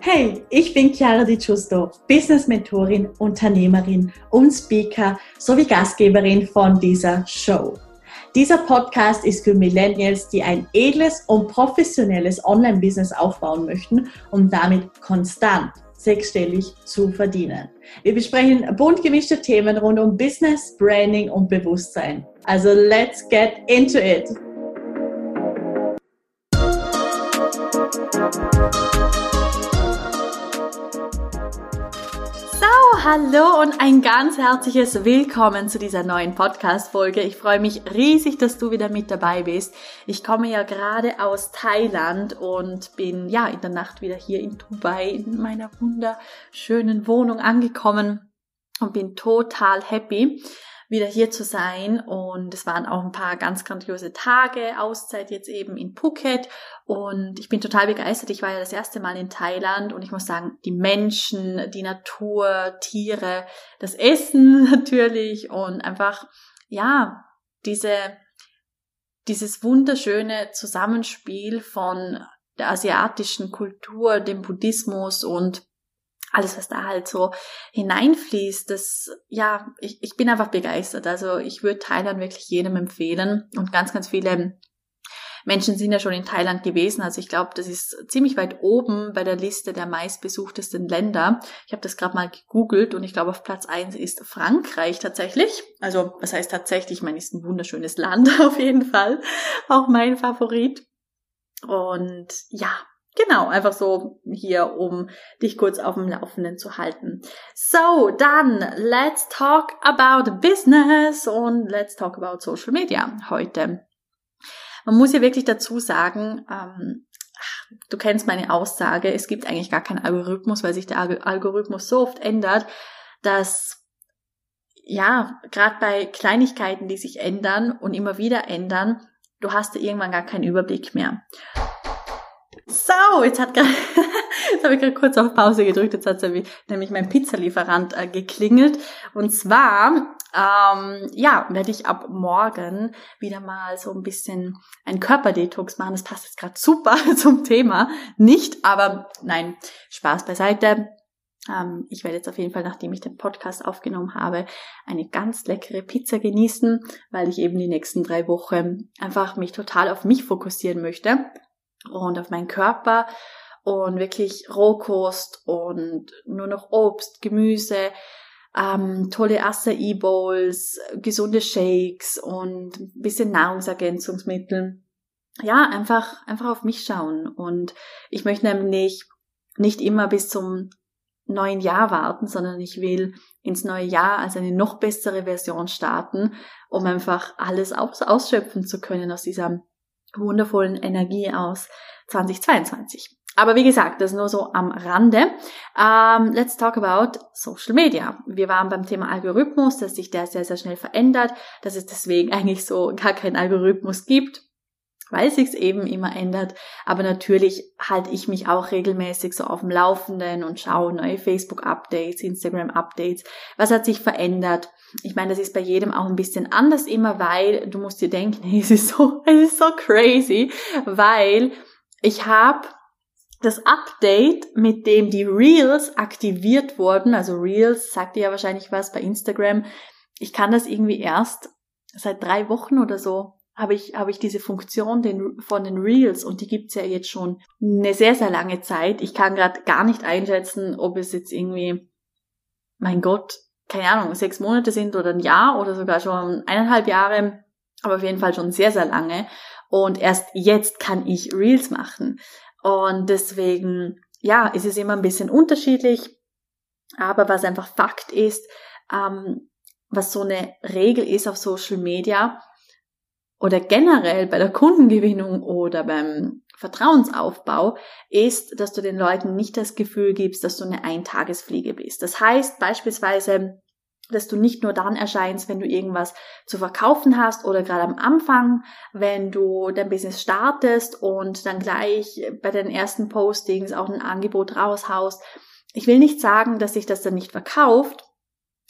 Hey, ich bin Chiara Di Giusto, Business Mentorin, Unternehmerin und Speaker sowie Gastgeberin von dieser Show. Dieser Podcast ist für Millennials, die ein edles und professionelles Online-Business aufbauen möchten, um damit konstant sechsstellig zu verdienen. Wir besprechen bunt gemischte Themen rund um Business, Branding und Bewusstsein. Also let's get into it! hallo und ein ganz herzliches Willkommen zu dieser neuen Podcast-Folge. Ich freue mich riesig, dass du wieder mit dabei bist. Ich komme ja gerade aus Thailand und bin ja in der Nacht wieder hier in Dubai in meiner wunderschönen Wohnung angekommen und bin total happy wieder hier zu sein. Und es waren auch ein paar ganz grandiose Tage, Auszeit jetzt eben in Phuket. Und ich bin total begeistert. Ich war ja das erste Mal in Thailand und ich muss sagen, die Menschen, die Natur, Tiere, das Essen natürlich und einfach, ja, diese, dieses wunderschöne Zusammenspiel von der asiatischen Kultur, dem Buddhismus und alles, was da halt so hineinfließt, das, ja, ich, ich bin einfach begeistert. Also ich würde Thailand wirklich jedem empfehlen und ganz, ganz viele Menschen sind ja schon in Thailand gewesen. Also ich glaube, das ist ziemlich weit oben bei der Liste der meistbesuchtesten Länder. Ich habe das gerade mal gegoogelt und ich glaube, auf Platz eins ist Frankreich tatsächlich. Also was heißt tatsächlich? Ich meine, ist ein wunderschönes Land auf jeden Fall. Auch mein Favorit. Und ja, Genau, einfach so hier, um dich kurz auf dem Laufenden zu halten. So, dann let's talk about business und let's talk about Social Media heute. Man muss ja wirklich dazu sagen, ähm, du kennst meine Aussage, es gibt eigentlich gar keinen Algorithmus, weil sich der Algorithmus so oft ändert, dass ja, gerade bei Kleinigkeiten, die sich ändern und immer wieder ändern, du hast irgendwann gar keinen Überblick mehr. So, jetzt hat gerade, jetzt habe ich gerade kurz auf Pause gedrückt, jetzt hat nämlich mein Pizzalieferant äh, geklingelt. Und zwar, ähm, ja, werde ich ab morgen wieder mal so ein bisschen ein Körperdetox machen. Das passt jetzt gerade super zum Thema. Nicht, aber nein, Spaß beiseite. Ähm, ich werde jetzt auf jeden Fall, nachdem ich den Podcast aufgenommen habe, eine ganz leckere Pizza genießen, weil ich eben die nächsten drei Wochen einfach mich total auf mich fokussieren möchte und auf meinen Körper und wirklich Rohkost und nur noch Obst, Gemüse, ähm, tolle Acai Bowls, gesunde Shakes und ein bisschen Nahrungsergänzungsmittel. Ja, einfach, einfach auf mich schauen. Und ich möchte nämlich nicht immer bis zum neuen Jahr warten, sondern ich will ins neue Jahr als eine noch bessere Version starten, um einfach alles aus ausschöpfen zu können aus dieser wundervollen Energie aus 2022. Aber wie gesagt, das nur so am Rande. Um, ähm, let's talk about Social Media. Wir waren beim Thema Algorithmus, dass sich der sehr, sehr schnell verändert, dass es deswegen eigentlich so gar keinen Algorithmus gibt, weil es sich eben immer ändert. Aber natürlich halte ich mich auch regelmäßig so auf dem Laufenden und schaue neue Facebook-Updates, Instagram-Updates. Was hat sich verändert? Ich meine, das ist bei jedem auch ein bisschen anders immer, weil du musst dir denken, es ist so, es ist so crazy, weil ich habe das Update, mit dem die Reels aktiviert wurden, also Reels sagt ihr ja wahrscheinlich was bei Instagram. Ich kann das irgendwie erst seit drei Wochen oder so habe ich, habe ich diese Funktion den, von den Reels und die gibt's ja jetzt schon eine sehr, sehr lange Zeit. Ich kann gerade gar nicht einschätzen, ob es jetzt irgendwie, mein Gott, keine Ahnung, sechs Monate sind oder ein Jahr oder sogar schon eineinhalb Jahre, aber auf jeden Fall schon sehr, sehr lange. Und erst jetzt kann ich Reels machen. Und deswegen, ja, ist es immer ein bisschen unterschiedlich. Aber was einfach Fakt ist, ähm, was so eine Regel ist auf Social Media oder generell bei der Kundengewinnung oder beim Vertrauensaufbau, ist, dass du den Leuten nicht das Gefühl gibst, dass du eine Eintagesfliege bist. Das heißt beispielsweise, dass du nicht nur dann erscheinst, wenn du irgendwas zu verkaufen hast oder gerade am Anfang, wenn du dein Business startest und dann gleich bei den ersten Postings auch ein Angebot raushaust. Ich will nicht sagen, dass sich das dann nicht verkauft,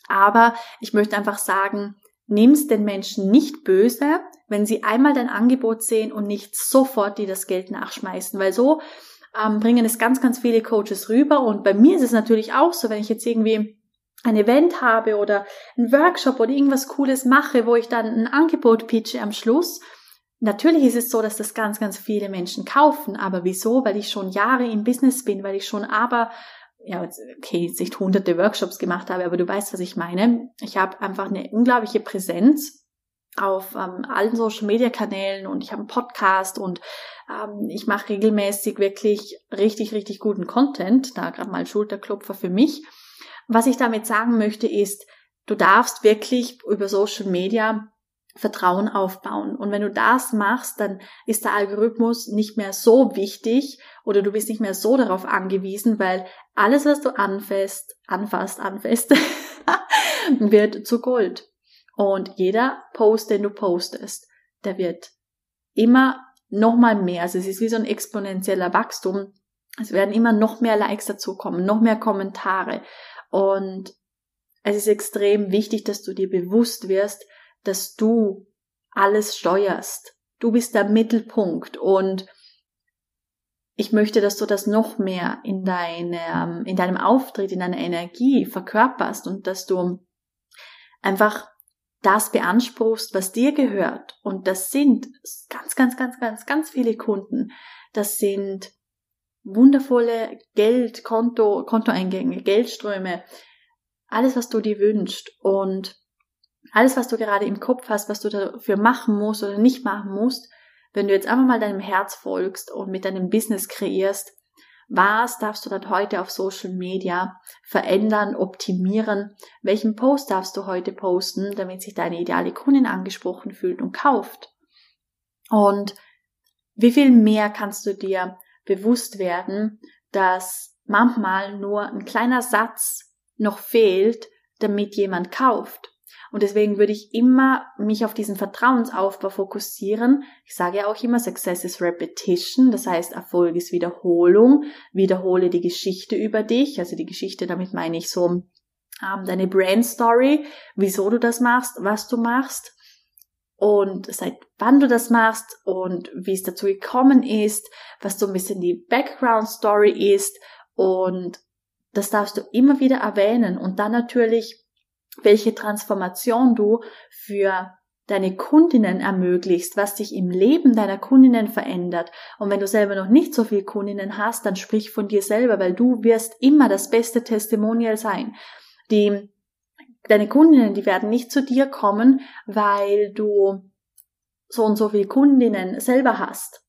aber ich möchte einfach sagen, nimm's den Menschen nicht böse, wenn sie einmal dein Angebot sehen und nicht sofort dir das Geld nachschmeißen, weil so ähm, bringen es ganz, ganz viele Coaches rüber und bei mir ist es natürlich auch so, wenn ich jetzt irgendwie ein Event habe oder ein Workshop oder irgendwas Cooles mache, wo ich dann ein Angebot pitche am Schluss. Natürlich ist es so, dass das ganz, ganz viele Menschen kaufen. Aber wieso? Weil ich schon Jahre im Business bin, weil ich schon aber ja, okay, jetzt nicht hunderte Workshops gemacht habe, aber du weißt, was ich meine. Ich habe einfach eine unglaubliche Präsenz auf ähm, allen Social Media Kanälen und ich habe einen Podcast und ähm, ich mache regelmäßig wirklich richtig, richtig guten Content. Da gerade mal Schulterklopfer für mich. Was ich damit sagen möchte ist, du darfst wirklich über Social Media Vertrauen aufbauen. Und wenn du das machst, dann ist der Algorithmus nicht mehr so wichtig oder du bist nicht mehr so darauf angewiesen, weil alles, was du anfasst, anfasst, anfasst, wird zu Gold. Und jeder Post, den du postest, der wird immer noch mal mehr. Also es ist wie so ein exponentieller Wachstum. Es werden immer noch mehr Likes dazukommen, noch mehr Kommentare. Und es ist extrem wichtig, dass du dir bewusst wirst, dass du alles steuerst. Du bist der Mittelpunkt und ich möchte, dass du das noch mehr in deinem, in deinem Auftritt, in deiner Energie verkörperst und dass du einfach das beanspruchst, was dir gehört. Und das sind ganz, ganz, ganz, ganz, ganz viele Kunden. Das sind wundervolle Geld, Konto, Kontoeingänge, Geldströme, alles, was du dir wünschst. Und alles, was du gerade im Kopf hast, was du dafür machen musst oder nicht machen musst, wenn du jetzt einfach mal deinem Herz folgst und mit deinem Business kreierst, was darfst du dann heute auf Social Media verändern, optimieren? Welchen Post darfst du heute posten, damit sich deine ideale Kundin angesprochen fühlt und kauft? Und wie viel mehr kannst du dir bewusst werden, dass manchmal nur ein kleiner Satz noch fehlt, damit jemand kauft? Und deswegen würde ich immer mich auf diesen Vertrauensaufbau fokussieren. Ich sage ja auch immer, Success is Repetition, das heißt Erfolg ist Wiederholung. Wiederhole die Geschichte über dich, also die Geschichte, damit meine ich so ähm, deine Brand Story, wieso du das machst, was du machst und seit wann du das machst und wie es dazu gekommen ist, was so ein bisschen die Background Story ist und das darfst du immer wieder erwähnen und dann natürlich welche Transformation du für deine Kundinnen ermöglichst, was dich im Leben deiner Kundinnen verändert. Und wenn du selber noch nicht so viele Kundinnen hast, dann sprich von dir selber, weil du wirst immer das beste Testimonial sein. Die, deine Kundinnen, die werden nicht zu dir kommen, weil du so und so viele Kundinnen selber hast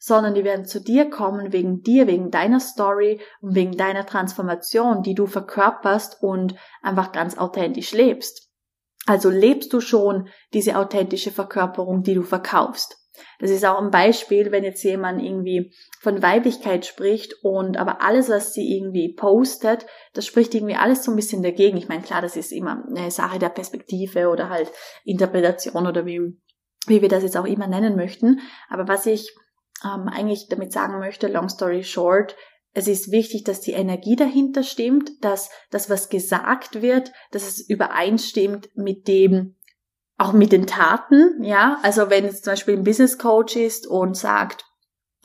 sondern die werden zu dir kommen wegen dir, wegen deiner Story und wegen deiner Transformation, die du verkörperst und einfach ganz authentisch lebst. Also lebst du schon diese authentische Verkörperung, die du verkaufst. Das ist auch ein Beispiel, wenn jetzt jemand irgendwie von Weiblichkeit spricht und aber alles, was sie irgendwie postet, das spricht irgendwie alles so ein bisschen dagegen. Ich meine, klar, das ist immer eine Sache der Perspektive oder halt Interpretation oder wie, wie wir das jetzt auch immer nennen möchten. Aber was ich ähm, eigentlich damit sagen möchte, long story short, es ist wichtig, dass die Energie dahinter stimmt, dass das, was gesagt wird, dass es übereinstimmt mit dem, auch mit den Taten, ja. Also wenn es zum Beispiel ein Business Coach ist und sagt,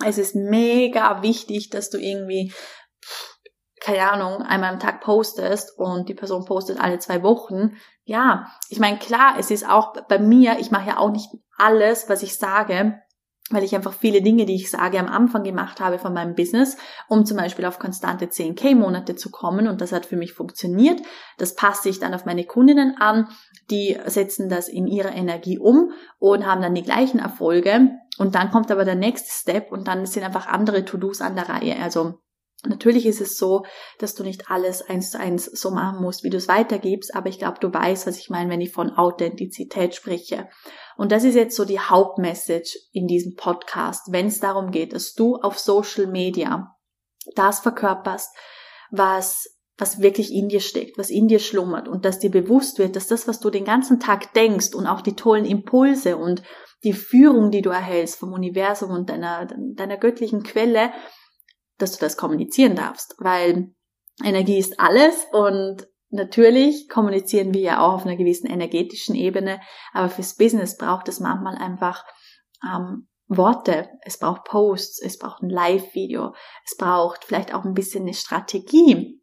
es ist mega wichtig, dass du irgendwie, keine Ahnung, einmal am Tag postest und die Person postet alle zwei Wochen. Ja, ich meine, klar, es ist auch bei mir, ich mache ja auch nicht alles, was ich sage, weil ich einfach viele Dinge, die ich sage, am Anfang gemacht habe von meinem Business, um zum Beispiel auf konstante 10k Monate zu kommen und das hat für mich funktioniert. Das passe ich dann auf meine Kundinnen an, die setzen das in ihrer Energie um und haben dann die gleichen Erfolge und dann kommt aber der nächste Step und dann sind einfach andere To-Dos an der Reihe. Also Natürlich ist es so, dass du nicht alles eins zu eins so machen musst, wie du es weitergibst, aber ich glaube, du weißt, was ich meine, wenn ich von Authentizität spreche. Und das ist jetzt so die Hauptmessage in diesem Podcast, wenn es darum geht, dass du auf Social Media das verkörperst, was was wirklich in dir steckt, was in dir schlummert und dass dir bewusst wird, dass das, was du den ganzen Tag denkst und auch die tollen Impulse und die Führung, die du erhältst vom Universum und deiner, deiner göttlichen Quelle, dass du das kommunizieren darfst, weil Energie ist alles und natürlich kommunizieren wir ja auch auf einer gewissen energetischen Ebene, aber fürs Business braucht es manchmal einfach ähm, Worte, es braucht Posts, es braucht ein Live-Video, es braucht vielleicht auch ein bisschen eine Strategie.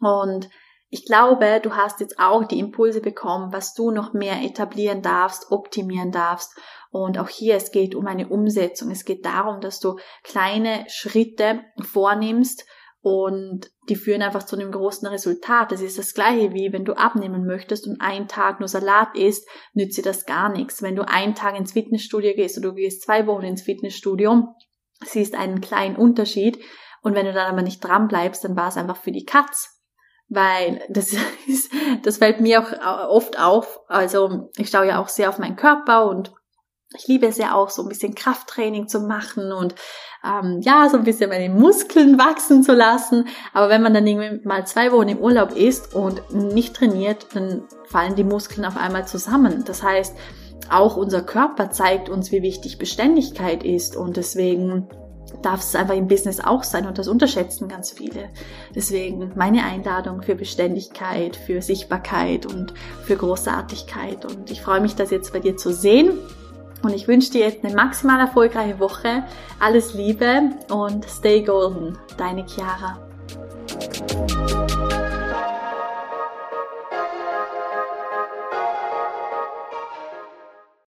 Und ich glaube, du hast jetzt auch die Impulse bekommen, was du noch mehr etablieren darfst, optimieren darfst. Und auch hier, es geht um eine Umsetzung. Es geht darum, dass du kleine Schritte vornimmst und die führen einfach zu einem großen Resultat. Das ist das gleiche wie wenn du abnehmen möchtest und einen Tag nur Salat isst, nützt dir das gar nichts. Wenn du einen Tag ins Fitnessstudio gehst oder du gehst zwei Wochen ins Fitnessstudio, siehst einen kleinen Unterschied und wenn du dann aber nicht dran bleibst, dann war es einfach für die Katz. Weil das ist, das fällt mir auch oft auf. Also ich schaue ja auch sehr auf meinen Körper und ich liebe es ja auch, so ein bisschen Krafttraining zu machen und ähm, ja, so ein bisschen meine Muskeln wachsen zu lassen. Aber wenn man dann irgendwie mal zwei Wochen im Urlaub ist und nicht trainiert, dann fallen die Muskeln auf einmal zusammen. Das heißt, auch unser Körper zeigt uns, wie wichtig Beständigkeit ist und deswegen darf es einfach im Business auch sein und das unterschätzen ganz viele. Deswegen meine Einladung für Beständigkeit, für Sichtbarkeit und für Großartigkeit und ich freue mich, das jetzt bei dir zu sehen und ich wünsche dir jetzt eine maximal erfolgreiche Woche. Alles Liebe und stay golden. Deine Chiara.